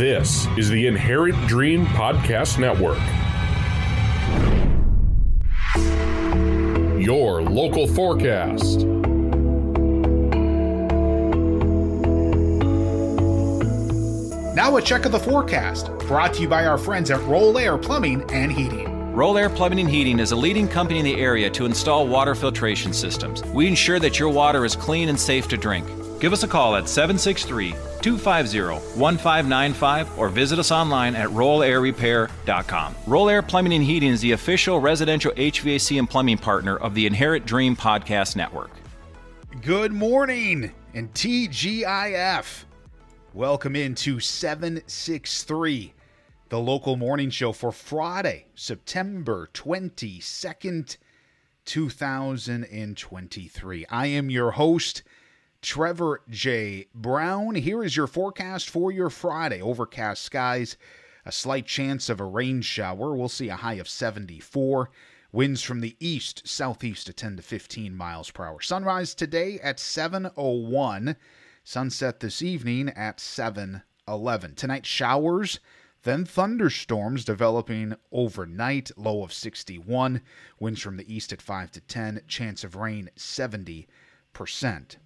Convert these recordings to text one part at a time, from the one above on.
This is the Inherent Dream Podcast Network. Your local forecast. Now a check of the forecast, brought to you by our friends at Roll Air Plumbing and Heating. Roll Air Plumbing and Heating is a leading company in the area to install water filtration systems. We ensure that your water is clean and safe to drink. Give us a call at 763 250 1595 or visit us online at rollairrepair.com. Roll Air Plumbing and Heating is the official residential HVAC and plumbing partner of the Inherent Dream Podcast Network. Good morning and TGIF. Welcome into 763, the local morning show for Friday, September 22nd, 2023. I am your host, Trevor J. Brown. Here is your forecast for your Friday. Overcast skies, a slight chance of a rain shower. We'll see a high of 74. Winds from the east, southeast to 10 to 15 miles per hour. Sunrise today at 701. Sunset this evening at 711. Tonight, showers, then thunderstorms developing overnight, low of 61. Winds from the east at 5 to 10. Chance of rain 70%.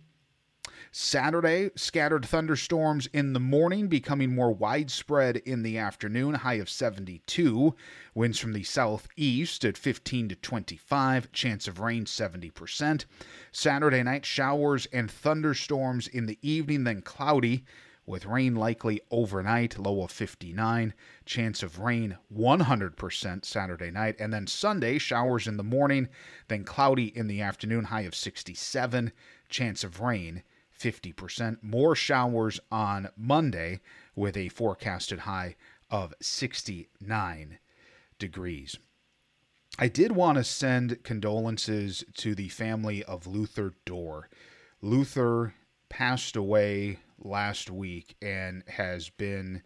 Saturday, scattered thunderstorms in the morning, becoming more widespread in the afternoon, high of 72. Winds from the southeast at 15 to 25, chance of rain 70%. Saturday night, showers and thunderstorms in the evening, then cloudy with rain likely overnight, low of 59, chance of rain 100% Saturday night, and then Sunday, showers in the morning, then cloudy in the afternoon, high of 67, chance of rain 50%. More showers on Monday with a forecasted high of 69 degrees. I did want to send condolences to the family of Luther Dorr. Luther passed away last week and has been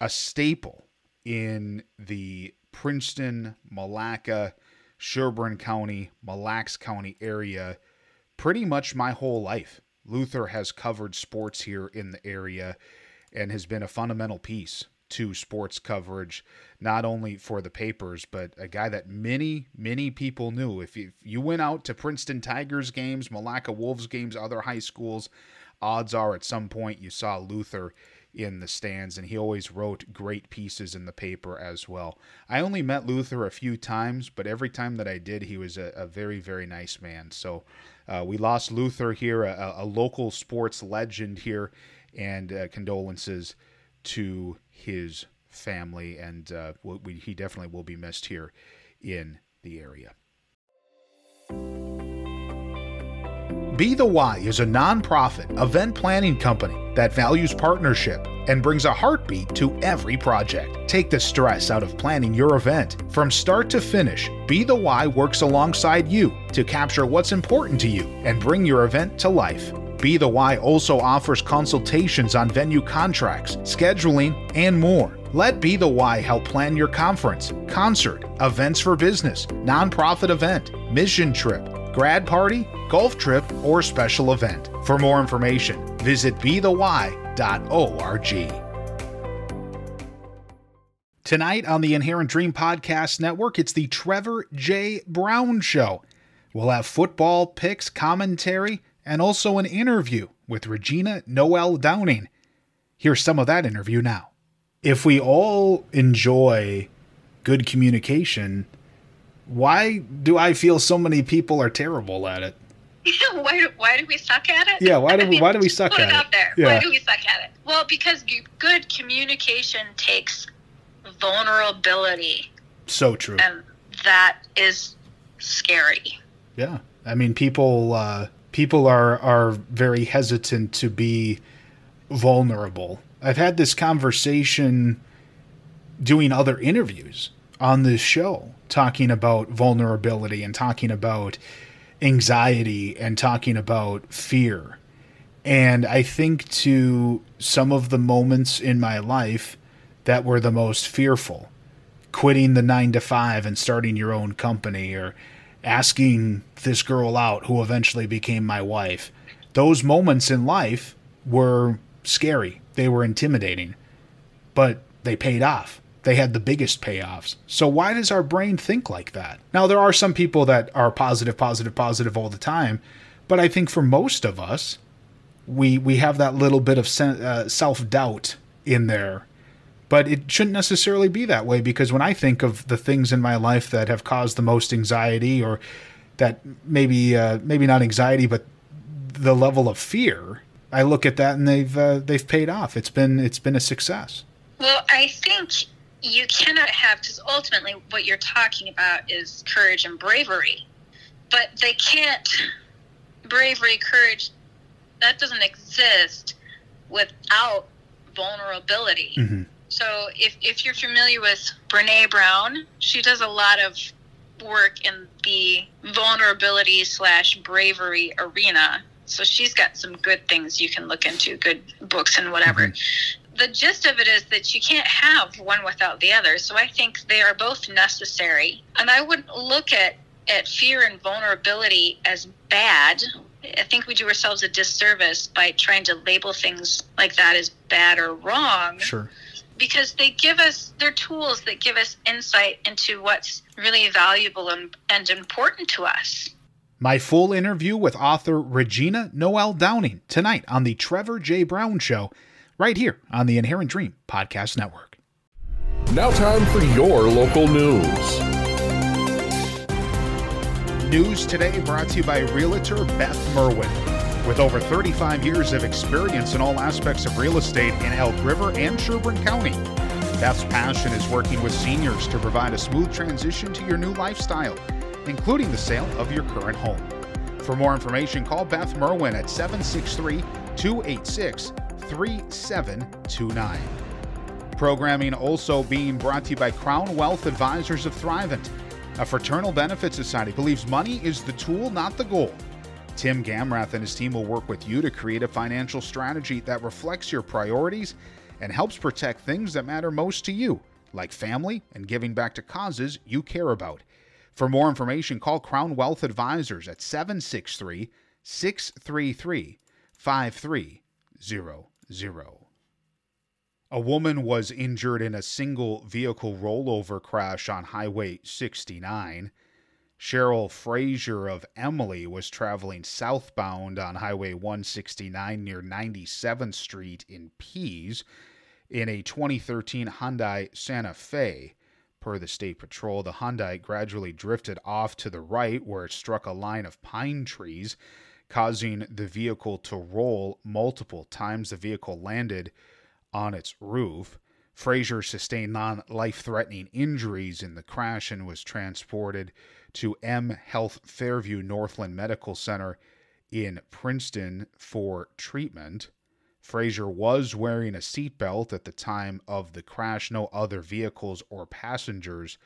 a staple in the Princeton, Milaca, Sherburne County, Mille Lacs County area pretty much my whole life. Luther has covered sports here in the area and has been a fundamental piece to sports coverage, not only for the papers, but a guy that many, many people knew. If you, if you went out to Princeton Tigers games, Milaca Wolves games, other high schools, odds are at some point you saw Luther in the stands, and he always wrote great pieces in the paper as well. I only met Luther a few times, but every time that I did, he was a, a very, very nice man. So uh, we lost Luther here, a, a, local sports legend here, and uh, condolences to his family. And uh, we, he definitely will be missed here in the area. Be the Why is a nonprofit event planning company that values partnership and brings a heartbeat to every project. Take the stress out of planning your event. From start to finish, Be the Why works alongside you to capture what's important to you and bring your event to life. Be the Why also offers consultations on venue contracts, scheduling, and more. Let Be the Why help plan your conference, concert, events for business, nonprofit event, mission trip, grad party, golf trip, or special event. For more information, visit bethewhy.org. Tonight on the Inherent Dream Podcast Network, it's the Trevor J. Brown Show. We'll have football picks, commentary, and also an interview with Regina Noel Downing. Here's some of that interview now. If we all enjoy good communication, why do I feel so many people are terrible at it? why, do, why do we suck at it? Yeah, why do we, why do we suck put at it? it? out there. Yeah. Why do we suck at it? Well, because good communication takes vulnerability, So true. and that is scary. Yeah, I mean, people uh, people are are very hesitant to be vulnerable. I've had this conversation doing other interviews on this show, talking about vulnerability and talking about anxiety and talking about fear. And I think to some of the moments in my life that were the most fearful, quitting the nine to five and starting your own company, or asking this girl out who eventually became my wife. Those moments in life were scary, they were intimidating. but they paid off. They had the biggest payoffs. So why does our brain think like that? Now there are some people that are positive, positive, positive all the time, but I think for most of us, we we have that little bit of uh, self doubt in there. But it shouldn't necessarily be that way because when I think of the things in my life that have caused the most anxiety, or that maybe uh, maybe not anxiety, but the level of fear, I look at that and they've uh, they've paid off. It's been it's been a success. Well, I think you cannot have because ultimately what you're talking about is courage and bravery, but they can't bravery, courage that doesn't exist without vulnerability. Mm-hmm. So if, if you're familiar with Brene Brown, she does a lot of work in the vulnerability slash bravery arena. So she's got some good things you can look into, good books and whatever. Mm-hmm. The gist of it is that you can't have one without the other. So I think they are both necessary. And I wouldn't look at, at fear and vulnerability as bad I think we do ourselves a disservice by trying to label things like that as bad or wrong. Sure. Because they give us, they're tools that give us insight into what's really valuable and, and important to us. My full interview with author Regina Noel Downing tonight on The Trevor J. Brown Show, right here on the Inherent Dream Podcast Network. Now, time for your local news. News today brought to you by Realtor Beth Merwin. With over 35 years of experience in all aspects of real estate in Elk River and Sherburne County, Beth's passion is working with seniors to provide a smooth transition to your new lifestyle, including the sale of your current home. For more information, call Beth Merwin at 763 286 3729. Programming also being brought to you by Crown Wealth Advisors of Thrivent a fraternal benefit society believes money is the tool, not the goal. Tim Gamrath and his team will work with you to create a financial strategy that reflects your priorities and helps protect things that matter most to you, like family and giving back to causes you care about. For more information, call Crown Wealth Advisors at 763 633 5300. A woman was injured in a single vehicle rollover crash on Highway 69. Cheryl Frazier of Emily was traveling southbound on Highway 169 near 97th Street in Pease in a 2013 Hyundai Santa Fe. Per the State Patrol, the Hyundai gradually drifted off to the right where it struck a line of pine trees, causing the vehicle to roll multiple times. The vehicle landed on its roof. Frazier sustained non life threatening injuries in the crash and was transported to M Health Fairview Northland Medical Center in Princeton for treatment. Frazier was wearing a seatbelt at the time of the crash. No other vehicles or passengers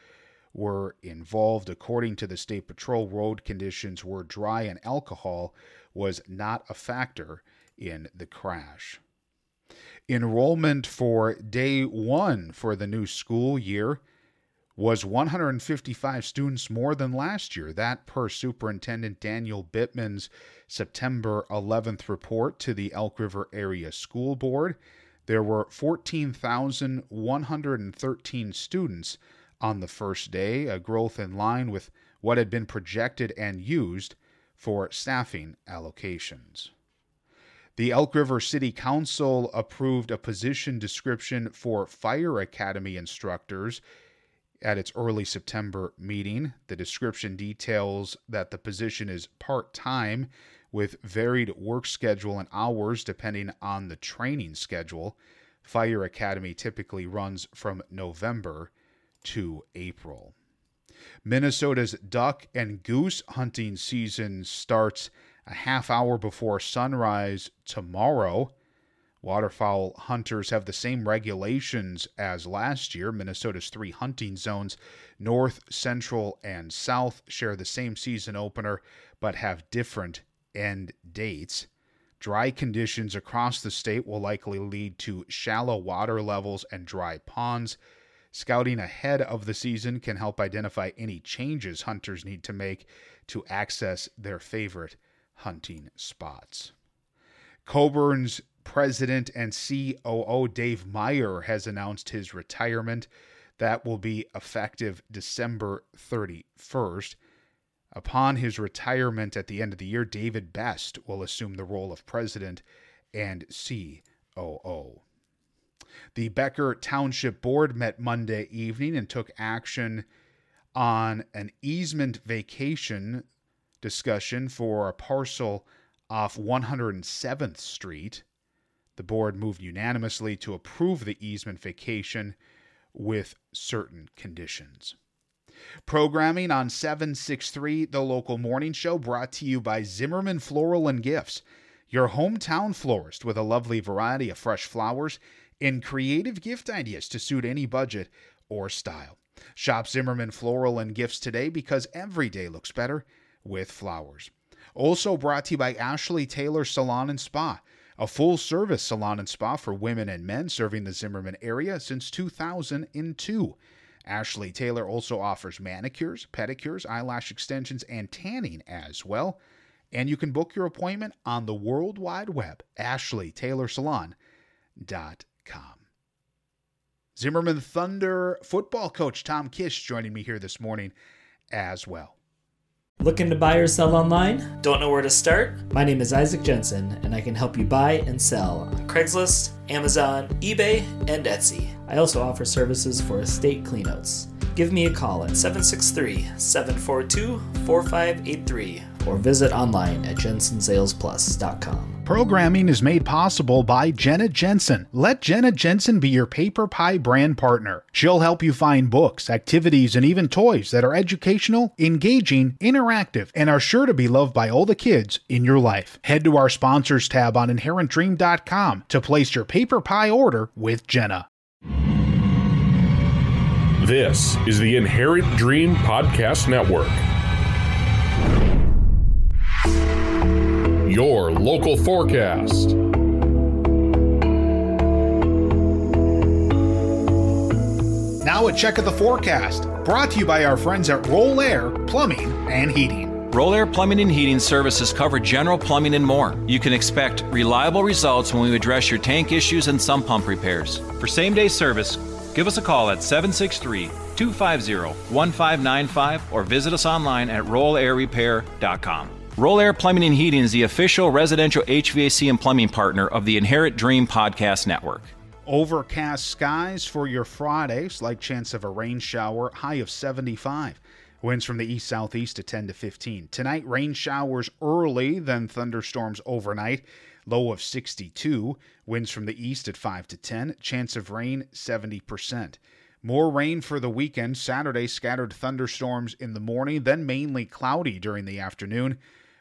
were involved. According to the State Patrol, road conditions were dry and alcohol was not a factor in the crash. Enrollment for day one for the new school year was 155 students more than last year. That per Superintendent Daniel Bittman's September 11th report to the Elk River Area School Board. There were 14,113 students on the first day, a growth in line with what had been projected and used for staffing allocations. The Elk River City Council approved a position description for Fire Academy instructors at its early September meeting. The description details that the position is part time with varied work schedule and hours depending on the training schedule. Fire Academy typically runs from November to April. Minnesota's duck and goose hunting season starts a half hour before sunrise tomorrow. Waterfowl hunters have the same regulations as last year. Minnesota's three hunting zones, north, central, and south, share the same season opener but have different end dates. Dry conditions across the state will likely lead to shallow water levels and dry ponds. Scouting ahead of the season can help identify any changes hunters need to make to access their favorite hunting spots. Coborn's President and COO Dave Meyer has announced his retirement. That will be effective December 31st. Upon his retirement at the end of the year, David Best will assume the role of president and COO. The Becker Township Board met Monday evening and took action on an easement vacation discussion for a parcel off 107th Street. The board moved unanimously to approve the easement vacation with certain conditions. Programming on 763, the local morning show, brought to you by Zimmerman Floral and Gifts, your hometown florist with a lovely variety of fresh flowers and creative gift ideas to suit any budget or style. Shop Zimmerman Floral and Gifts today because every day looks better with flowers. Also brought to you by Ashley Taylor Salon and Spa, a full service salon and spa for women and men serving the Zimmerman area since 2002. Ashley Taylor also offers manicures, pedicures, eyelash extensions, and tanning as well. And you can book your appointment on the World Wide Web, ashleytaylorsalon.com. Zimmerman Thunder football coach Tom Kish joining me here this morning as well. Looking to buy or sell online? Don't know where to start? My name is Isaac Jensen, and I can help you buy and sell on Craigslist, Amazon, eBay, and Etsy. I also offer services for estate cleanouts. Give me a call at 763 742 4583 or visit online at jensensalesplus.com. Programming is made possible by Jenna Jensen. Let Jenna Jensen be your Paper Pie brand partner. She'll help you find books, activities, and even toys that are educational, engaging, interactive, and are sure to be loved by all the kids in your life. Head to our sponsors tab on inherentdream.com to place your Paper Pie order with Jenna. This is the Inherent Dream Podcast Network. Your local forecast. Now a check of the forecast, brought to you by our friends at Roll Air Plumbing and Heating. Roll Air Plumbing and Heating services cover general plumbing and more. You can expect reliable results when we address your tank issues and sump pump repairs. For same day service, give us a call at 763 250 1595 or visit us online at rollairrepair.com. Roll Air Plumbing and Heating is the official residential HVAC and plumbing partner of the Inherent Dream Podcast Network. Overcast skies for your Friday. Slight chance of a rain shower. High of 75. Winds from the east southeast at 10 to 15. Tonight, rain showers early, then thunderstorms overnight. Low of 62. Winds from the east at 5 to 10. Chance of rain 70%. More rain for the weekend. Saturday, scattered thunderstorms in the morning, then mainly cloudy during the afternoon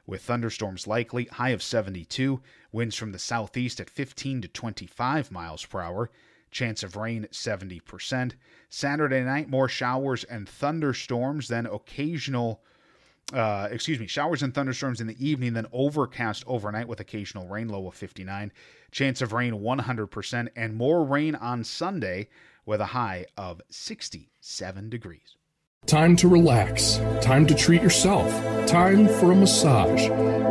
with thunderstorms likely, high of 72, winds from the southeast at 15 to 25 miles per hour, chance of rain 70%. Saturday night, more showers and thunderstorms, then occasional. Uh, excuse me, showers and thunderstorms in the evening, then overcast overnight with occasional rain, low of 59. Chance of rain 100%, and more rain on Sunday with a high of 67 degrees. Time to relax. Time to treat yourself. Time for a massage.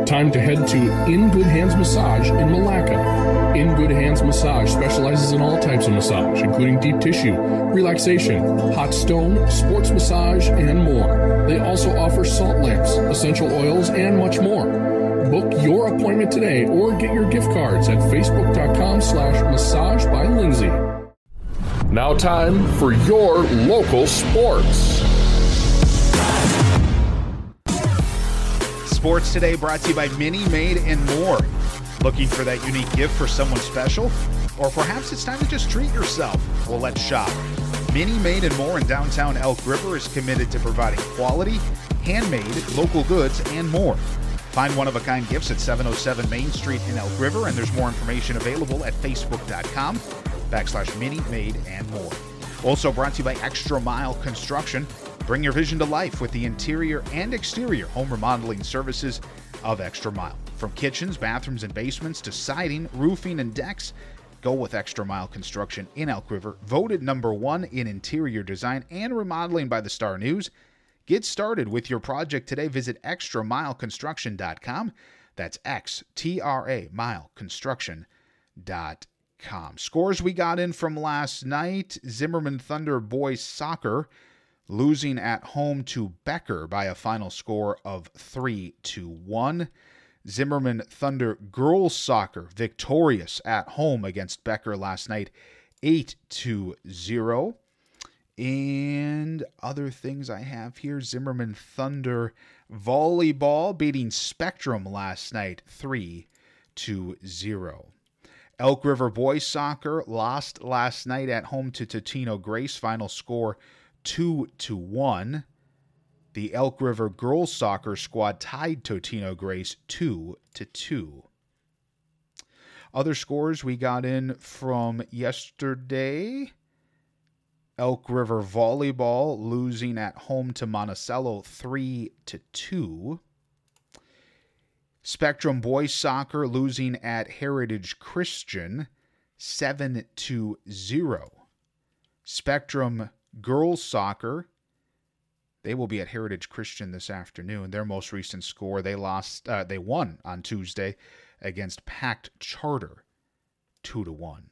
Time to head to In Good Hands Massage in Milaca. In Good Hands Massage specializes in all types of massage, including deep tissue, relaxation, hot stone, sports massage, and more. They also offer salt lamps, essential oils, and much more. Book your appointment today or get your gift cards at facebook.com slash massage by Lindsay. Now time for your local sports. Sports Today brought to you by Mini Made and More. Looking for that unique gift for someone special? Or perhaps it's time to just treat yourself? Well, let's shop. Mini Made and More in downtown Elk River is committed to providing quality, handmade, local goods, and more. Find one of a kind gifts at 707 Main Street in Elk River, and there's more information available at facebook.com backslash mini made and more. Also brought to you by Extra Mile Construction. Bring your vision to life with the interior and exterior home remodeling services of Extra Mile. From kitchens, bathrooms, and basements to siding, roofing, and decks, go with Extra Mile Construction in Elk River. Voted number one in interior design and remodeling by the Star News. Get started with your project today. Visit extramileconstruction.com. That's X T R A mile mileconstruction.com. Scores we got in from last night Zimmerman Thunder boys soccer losing at home to Becker by a final score of 3 to 1. Zimmerman Thunder girls soccer victorious at home against Becker last night 8 to 0. And other things I have here Zimmerman Thunder volleyball beating Spectrum last night 3 to 0. Elk River boys soccer lost last night at home to Totino Grace final score 2 to 1. The Elk River girls soccer squad tied Totino Grace 2 to 2. Other scores we got in from yesterday. Elk River volleyball losing at home to Monticello 3 to 2. Spectrum boys soccer losing at Heritage Christian 7 to 0. Spectrum girls soccer they will be at Heritage Christian this afternoon. Their most recent score, they lost uh, they won on Tuesday against Pact Charter 2 to 1.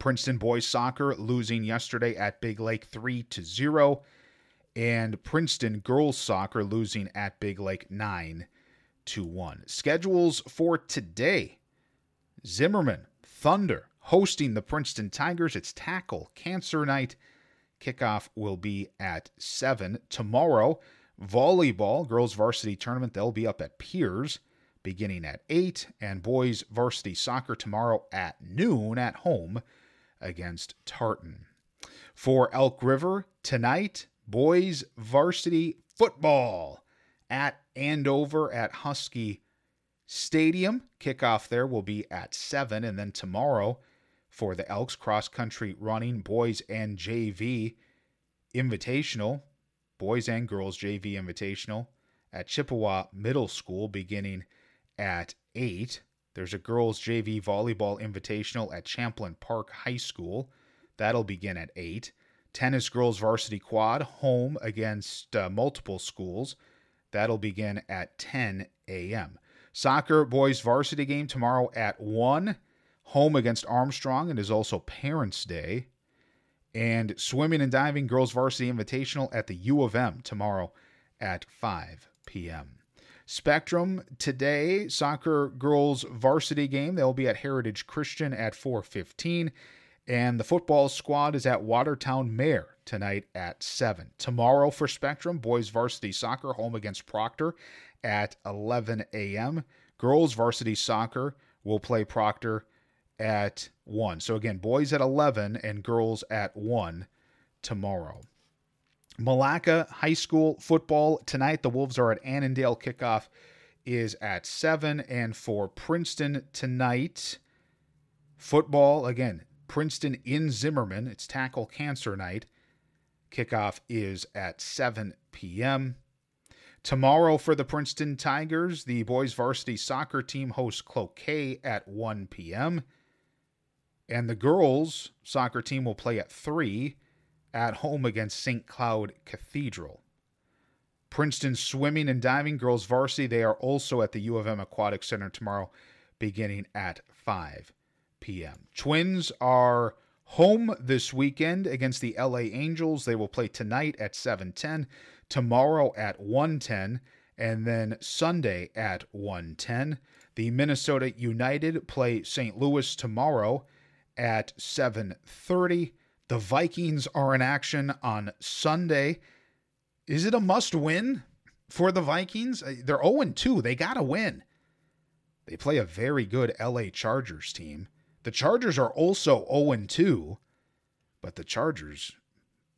Princeton boys soccer losing yesterday at Big Lake 3 to 0 and Princeton girls soccer losing at Big Lake 9 to 1. Schedules for today. Zimmerman Thunder hosting the Princeton Tigers. It's tackle cancer night. Kickoff will be at 7 tomorrow. Volleyball girls varsity tournament they'll be up at Pierz beginning at 8 and boys varsity soccer tomorrow at noon at home against Tartan. For Elk River, tonight, boys varsity football at Andover at Husky Stadium. Kickoff there will be at 7. And then tomorrow for the Elks cross country running, boys and JV invitational, boys and girls JV invitational at Chippewa Middle School beginning at 8. There's a girls JV volleyball invitational at Champlin Park High School. That'll begin at 8. Tennis girls varsity quad home against uh, multiple schools. That'll begin at 10 a.m. Soccer boys varsity game tomorrow at 1. Home against Armstrong. and is also Parents' Day. And swimming and diving girls varsity invitational at the U of M tomorrow at 5 p.m. Spectrum today, soccer girls varsity game. They'll be at Heritage Christian at 4:15, and the football squad is at Watertown-Mayer tonight at 7. Tomorrow for Spectrum, boys varsity soccer home against Proctor at 11 a.m. Girls varsity soccer will play Proctor at 1. So again, boys at 11 and girls at 1 tomorrow. Milaca High School football tonight. The Wolves are at Annandale. Kickoff is at 7. And for Princeton tonight, football, again, Princeton in Zimmerman. It's tackle cancer night. Kickoff is at 7 p.m. Tomorrow for the Princeton Tigers, the boys varsity soccer team hosts Cloquet at 1 p.m. And the girls soccer team will play at 3 at home against St. Cloud Cathedral. Princeton swimming and diving girls varsity, they are also at the U of M Aquatic Center tomorrow beginning at 5 p.m. Twins are home this weekend against the LA Angels. They will play tonight at 7:10, tomorrow at 1:10, and then Sunday at 1:10. The Minnesota United play St. Louis tomorrow at 7:30. The Vikings are in action on Sunday. Is it a must win for the Vikings? Uh, they're 0 2. They got to win. They play a very good LA Chargers team. The Chargers are also 0 2, but the Chargers,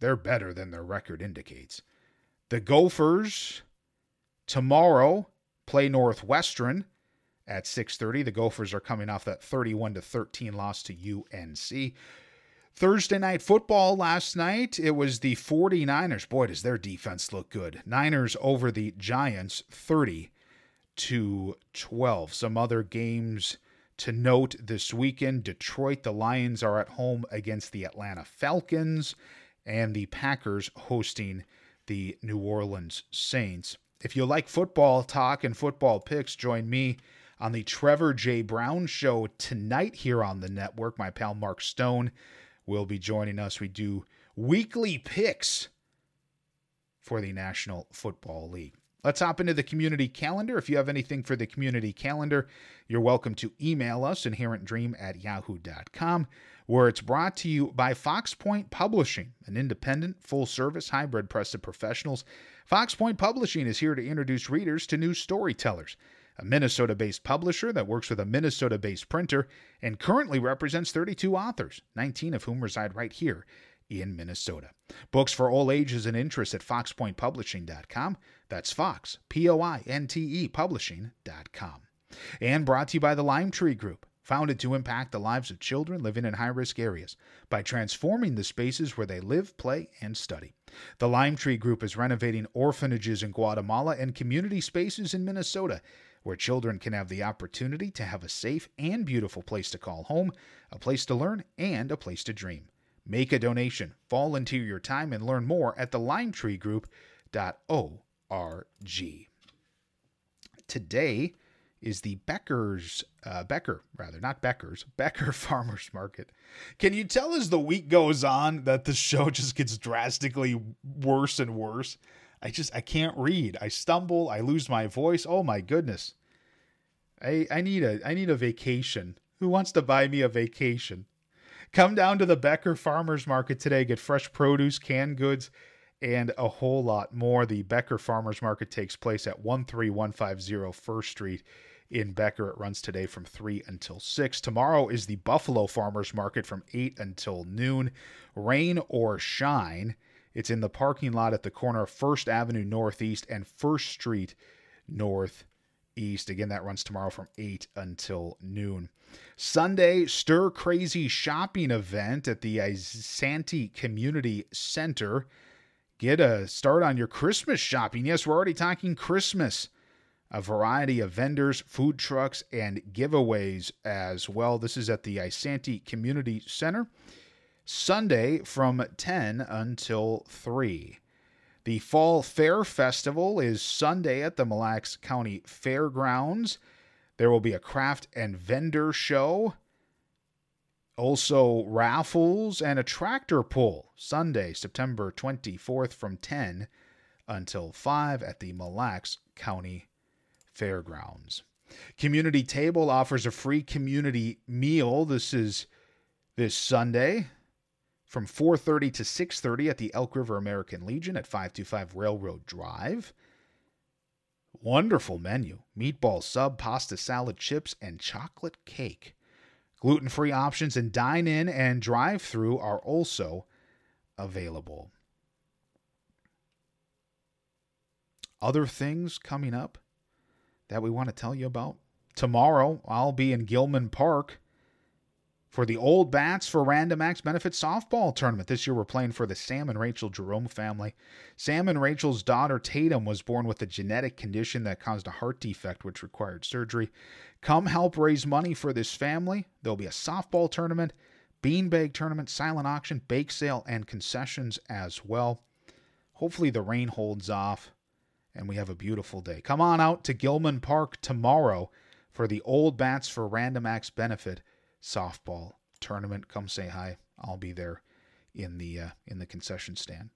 they're better than their record indicates. The Gophers tomorrow play Northwestern at 6:30. The Gophers are coming off that 31 to 13 loss to UNC. Thursday night football last night, it was the 49ers. Boy, does their defense look good. Niners over the Giants 30 to 12. Some other games to note this weekend Detroit, the Lions are at home against the Atlanta Falcons, and the Packers hosting the New Orleans Saints. If you like football talk and football picks, join me on the Trevor J. Brown Show tonight here on the network. My pal Mark Stone will be joining us. We do weekly picks for the National Football League. Let's hop into the community calendar. If you have anything for the community calendar, you're welcome to email us, inherentdream at yahoo.com, where it's brought to you by Fox Pointe Publishing, an independent, full service, hybrid press of professionals. Fox Pointe Publishing is here to introduce readers to new storytellers, a Minnesota based publisher that works with a Minnesota based printer and currently represents 32 authors, 19 of whom reside right here in Minnesota. Books for all ages and interests at foxpointpublishing.com. That's Fox, P O I N T E, publishing.com. And brought to you by the Lime Tree Group, founded to impact the lives of children living in high risk areas by transforming the spaces where they live, play, and study. The Lime Tree Group is renovating orphanages in Guatemala and community spaces in Minnesota where children can have the opportunity to have a safe and beautiful place to call home, a place to learn, and a place to dream. Make a donation, volunteer your time, and learn more at thelimetreegroup.org. Today is the Becker's, uh, Becker, rather, not Becker's, Becker Farmers Market. Can you tell as the week goes on that the show just gets drastically worse and worse? I just, I can't read. I stumble, I lose my voice. Oh my goodness. I, I need a, I need a vacation. Who wants to buy me a vacation? Come down to the Becker Farmers Market today, get fresh produce, canned goods, and a whole lot more. The Becker Farmers Market takes place at 13150 First Street in Becker. It runs today from 3 until 6. Tomorrow is the Buffalo Farmers Market from 8 until noon. Rain or shine. It's in the parking lot at the corner of First Avenue Northeast and First Street Northeast. Again, that runs tomorrow from 8 until noon. Sunday, Stir Crazy Shopping event at the Isanti Community Center. Get a start on your Christmas shopping. Yes, we're already talking Christmas. A variety of vendors, food trucks, and giveaways as well. This is at the Isanti Community Center. Sunday from 10 until 3. The Fall Fair Festival is Sunday at the Mille Lacs County Fairgrounds. There will be a craft and vendor show. Also, raffles and a tractor pull Sunday, September 24th from 10 until 5 at the Mille Lacs County Fairgrounds. Community Table offers a free community meal. This is this Sunday from 4:30 to 6:30 at the Elk River American Legion at 525 Railroad Drive. Wonderful menu meatball sub, pasta salad, chips, and chocolate cake. Gluten free options and dine in and drive through are also available. Other things coming up that we want to tell you about. Tomorrow, I'll be in Gilman Park for the Old Bats for Random Acts Benefit Softball Tournament. This year we're playing for the Sam and Rachel Jerome family. Sam and Rachel's daughter Tatum was born with a genetic condition that caused a heart defect which required surgery. Come help raise money for this family. There'll be a softball tournament, beanbag tournament, silent auction, bake sale, and concessions as well. Hopefully the rain holds off and we have a beautiful day. Come on out to Gilman Park tomorrow for the Old Bats for Random Acts Benefit softball tournament. Come say hi. I'll be there in the uh, in the concession stand.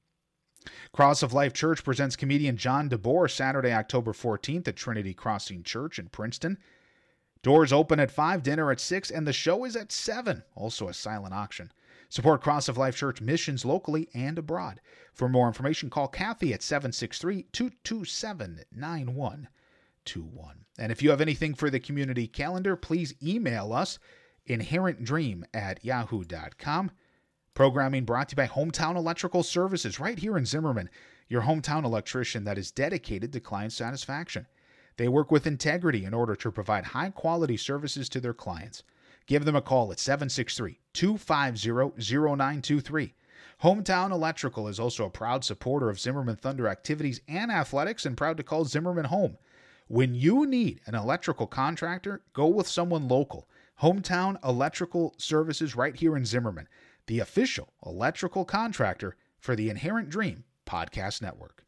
Cross of Life Church presents comedian John DeBoer Saturday, October 14th at Trinity Crossing Church in Princeton. Doors open at 5, dinner at 6, and the show is at 7. Also a silent auction. Support Cross of Life Church missions locally and abroad. For more information, call Kathy at 763 227 9121. And if you have anything for the community calendar, please email us inherentdream at yahoo.com. Programming brought to you by Hometown Electrical Services right here in Zimmerman, your hometown electrician that is dedicated to client satisfaction. They work with integrity in order to provide high quality services to their clients. Give them a call at 763 250 0923. Hometown Electrical is also a proud supporter of Zimmerman Thunder activities and athletics and proud to call Zimmerman home. When you need an electrical contractor, go with someone local. Hometown Electrical Services right here in Zimmerman, the official electrical contractor for the Inherent Dream Podcast Network.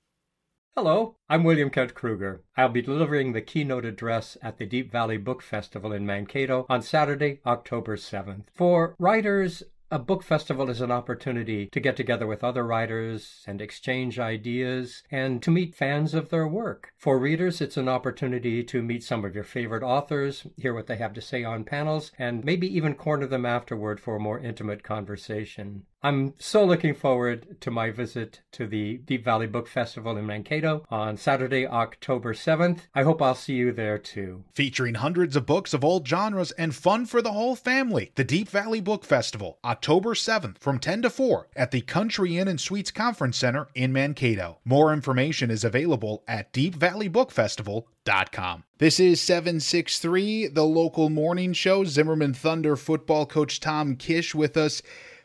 Hello, I'm William Kent Krueger. I'll be delivering the keynote address at the Deep Valley Book Festival in Mankato on Saturday, October 7th. For writers, a book festival is an opportunity to get together with other writers and exchange ideas and to meet fans of their work. For readers, it's an opportunity to meet some of your favorite authors, hear what they have to say on panels, and maybe even corner them afterward for a more intimate conversation. I'm so looking forward to my visit to the Deep Valley Book Festival in Mankato on Saturday, October 7th. I hope I'll see you there too. Featuring hundreds of books of all genres and fun for the whole family, the Deep Valley Book Festival, October 7th from 10 to 4 at the Country Inn and Suites Conference Center in Mankato. More information is available at deepvalleybookfestival.com. This is 763, the local morning show. Zimmerman Thunder football coach Tom Kish with us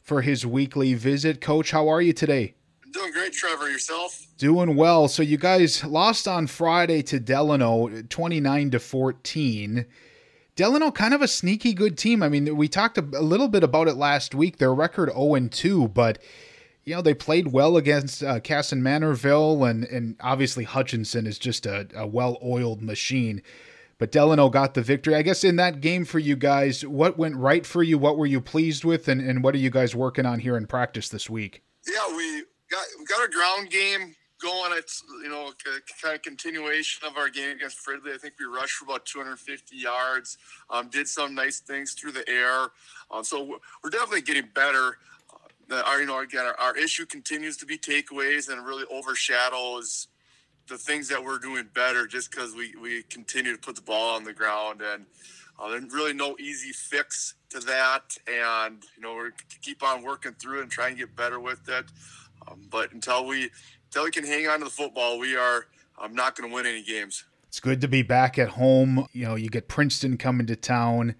for his weekly visit. Coach, how are you today? Doing great, Trevor. Yourself? Doing well. So you guys lost on Friday to Delano, 29 to 14. Delano, kind of a sneaky good team. I mean, we talked a little bit about it last week. Their record 0 and 2, but you know they played well against uh, Kasson Mantorville, and and obviously Hutchinson is just a, a well-oiled machine. But Delano got the victory. I guess in that game for you guys, what went right for you? What were you pleased with? And, and what are you guys working on here in practice this week? Yeah, we got we got our ground game going. It's you know kind of continuation of our game against Fridley. I think we rushed for about 250 yards. Um, did some nice things through the air. Um, so we're definitely getting better. Uh, our you know again our, our issue continues to be takeaways and really overshadows the things that we're doing better just because we, we continue to put the ball on the ground and uh, there's really no easy fix to that. And you know we're keep on working through and trying to get better with it. Um, but until we until we can hang on to the football we are um, not going to win any games. It's good to be back at home. You know you get princeton coming to town.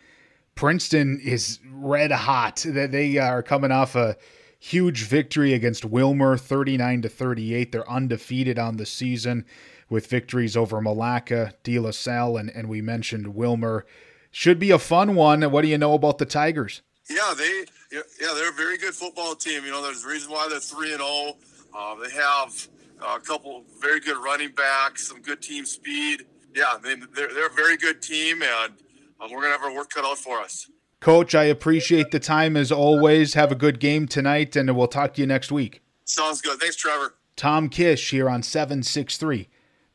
Princeton is red hot. They are coming off a huge victory against Willmar, 39 to 38. They're undefeated on the season with victories over Milaca, De La Salle, and, and we mentioned Willmar. Should be a fun one. What do you know about the Tigers? Yeah, they yeah they're a very good football team. You know, there's a reason why they're three and zero. Uh, they have a couple very good running backs, some good team speed. Yeah, they, they're they're a very good team, and um, we're gonna have our work cut out for us. Coach, I appreciate the time as always. Have a good game tonight, and we'll talk to you next week. Sounds good. Thanks, Trevor. Tom Kish here on 763,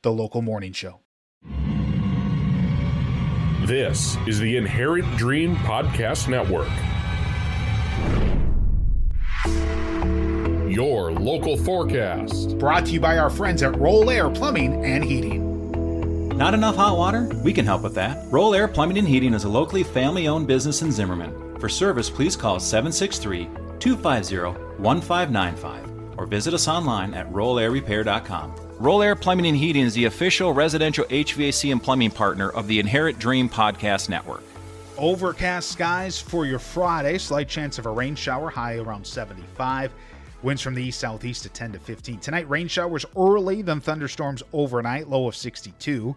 the local morning show. This is the Inherent Dream Podcast Network. Your local forecast. Brought to you by our friends at Roll Air Plumbing and Heating. Not enough hot water? We can help with that. Roll Air Plumbing and Heating is a locally family owned business in Zimmerman. For service, please call 763 250 1595 or visit us online at rollairrepair.com. Roll Air Plumbing and Heating is the official residential HVAC and plumbing partner of the Inherent Dream Podcast Network. Overcast skies for your Friday. Slight chance of a rain shower, high around 75. Winds from the east southeast at 10 to 15. Tonight, rain showers early, then thunderstorms overnight, low of 62.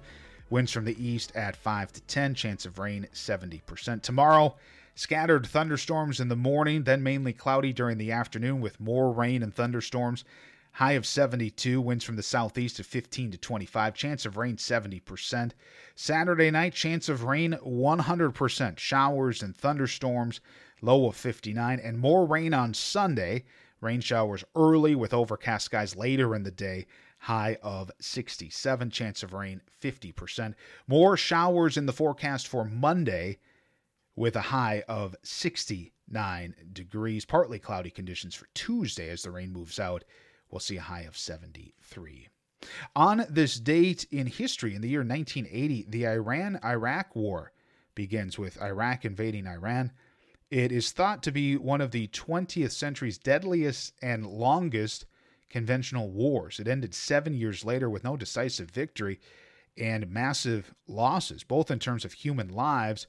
Winds from the east at 5 to 10. Chance of rain 70%. Tomorrow, scattered thunderstorms in the morning, then mainly cloudy during the afternoon with more rain and thunderstorms. High of 72, winds from the southeast at 15 to 25. Chance of rain 70%. Saturday night, chance of rain 100%. Showers and thunderstorms, low of 59. And more rain on Sunday. Rain showers early with overcast skies later in the day. High of 67. Chance of rain 50%. More showers in the forecast for Monday with a high of 69 degrees. Partly cloudy conditions for Tuesday as the rain moves out. We'll see a high of 73. On this date in history, in the year 1980, the Iran Iraq War begins with Iraq invading Iran. It is thought to be one of the 20th century's deadliest and longest conventional wars. It ended seven years later with no decisive victory and massive losses, both in terms of human lives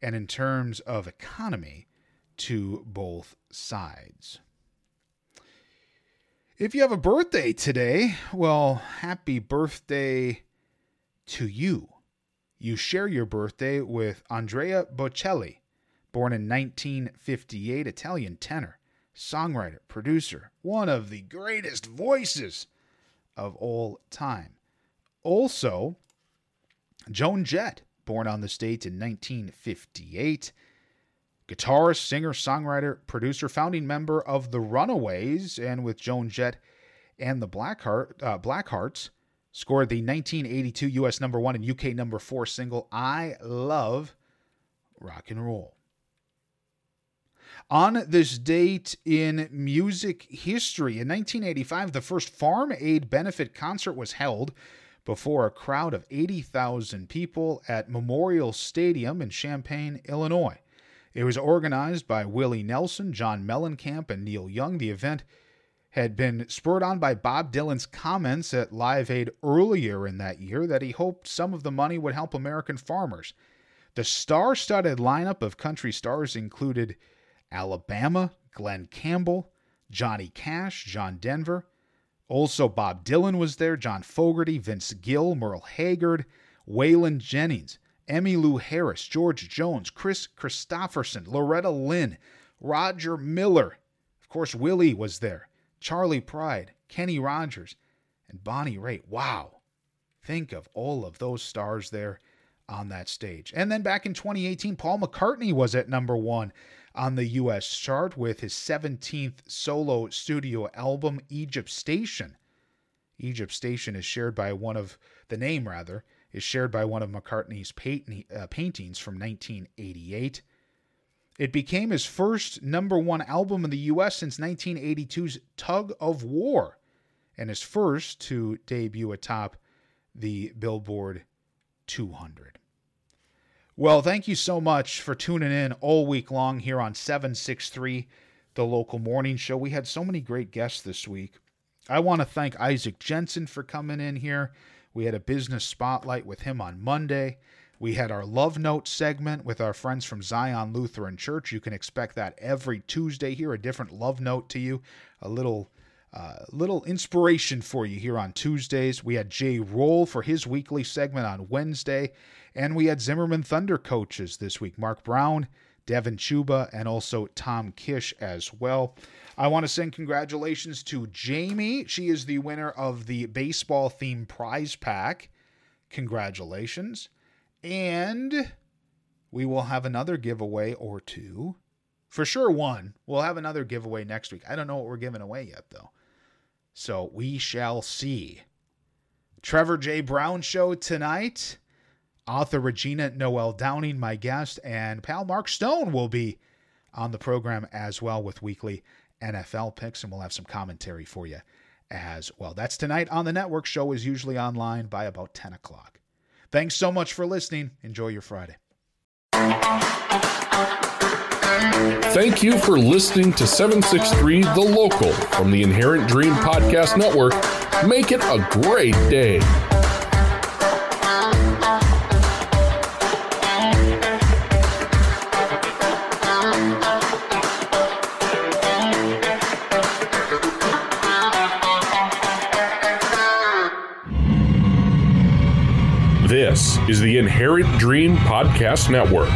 and in terms of economy to both sides. If you have a birthday today, well, happy birthday to you. You share your birthday with Andrea Bocelli Born in 1958, Italian tenor, songwriter, producer, one of the greatest voices of all time. Also, Joan Jett, born on the date in 1958. Guitarist, singer, songwriter, producer, founding member of the Runaways, and with Joan Jett and the Blackheart, uh, Blackhearts, scored the 1982 U.S. number one and UK number four single "I Love Rock and Roll." On this date in music history, in 1985, the first Farm Aid benefit concert was held before a crowd of 80,000 people at Memorial Stadium in Champaign, Illinois. It was organized by Willie Nelson, John Mellencamp, and Neil Young. The event had been spurred on by Bob Dylan's comments at Live Aid earlier in that year that he hoped some of the money would help American farmers. The star studded lineup of country stars included Alabama, Glen Campbell, Johnny Cash, John Denver. Also, Bob Dylan was there, John Fogerty, Vince Gill, Merle Haggard, Waylon Jennings, Emmylou Harris, George Jones, Kris Kristofferson, Loretta Lynn, Roger Miller. Of course, Willie was there, Charley Pride, Kenny Rogers, and Bonnie Raitt. Wow. Think of all of those stars there on that stage. And then back in 2018, Paul McCartney was at number one on the US chart with his 17th solo studio album, Egypt Station. Egypt Station is shared by one of, the name rather, is shared by one of McCartney's uh, paintings from 1988. It became his first number one album in the US since 1982's Tug of War, and his first to debut atop the Billboard 200. Well, thank you so much for tuning in all week long here on 763, the local morning show. We had so many great guests this week. I want to thank Isaac Jensen for coming in here. We had a business spotlight with him on Monday. We had our Love Note segment with our friends from Zion Lutheran Church. You can expect that every Tuesday here, a different love note to you, a little uh, little inspiration for you here on Tuesdays. We had Jay Roll for his weekly segment on Wednesday, and we had Zimmerman Thunder coaches this week Mark Brown, Devin Chuba, and also Tom Kish as well. I want to send congratulations to Jamie. She is the winner of the baseball theme prize pack. Congratulations. And we will have another giveaway or two. For sure, one. We'll have another giveaway next week. I don't know what we're giving away yet, though. So we shall see. Trevor J. Brown show tonight. Author Regina Noel Downing, my guest, and pal Mark Stone will be on the program as well with weekly NFL picks, and we'll have some commentary for you as well. That's tonight on the network. Show is usually online by about 10 o'clock. Thanks so much for listening. Enjoy your Friday. Thank you for listening to 763 The Local from the Inherent Dream Podcast Network. Make it a great day. This is the Inherent Dream Podcast Network.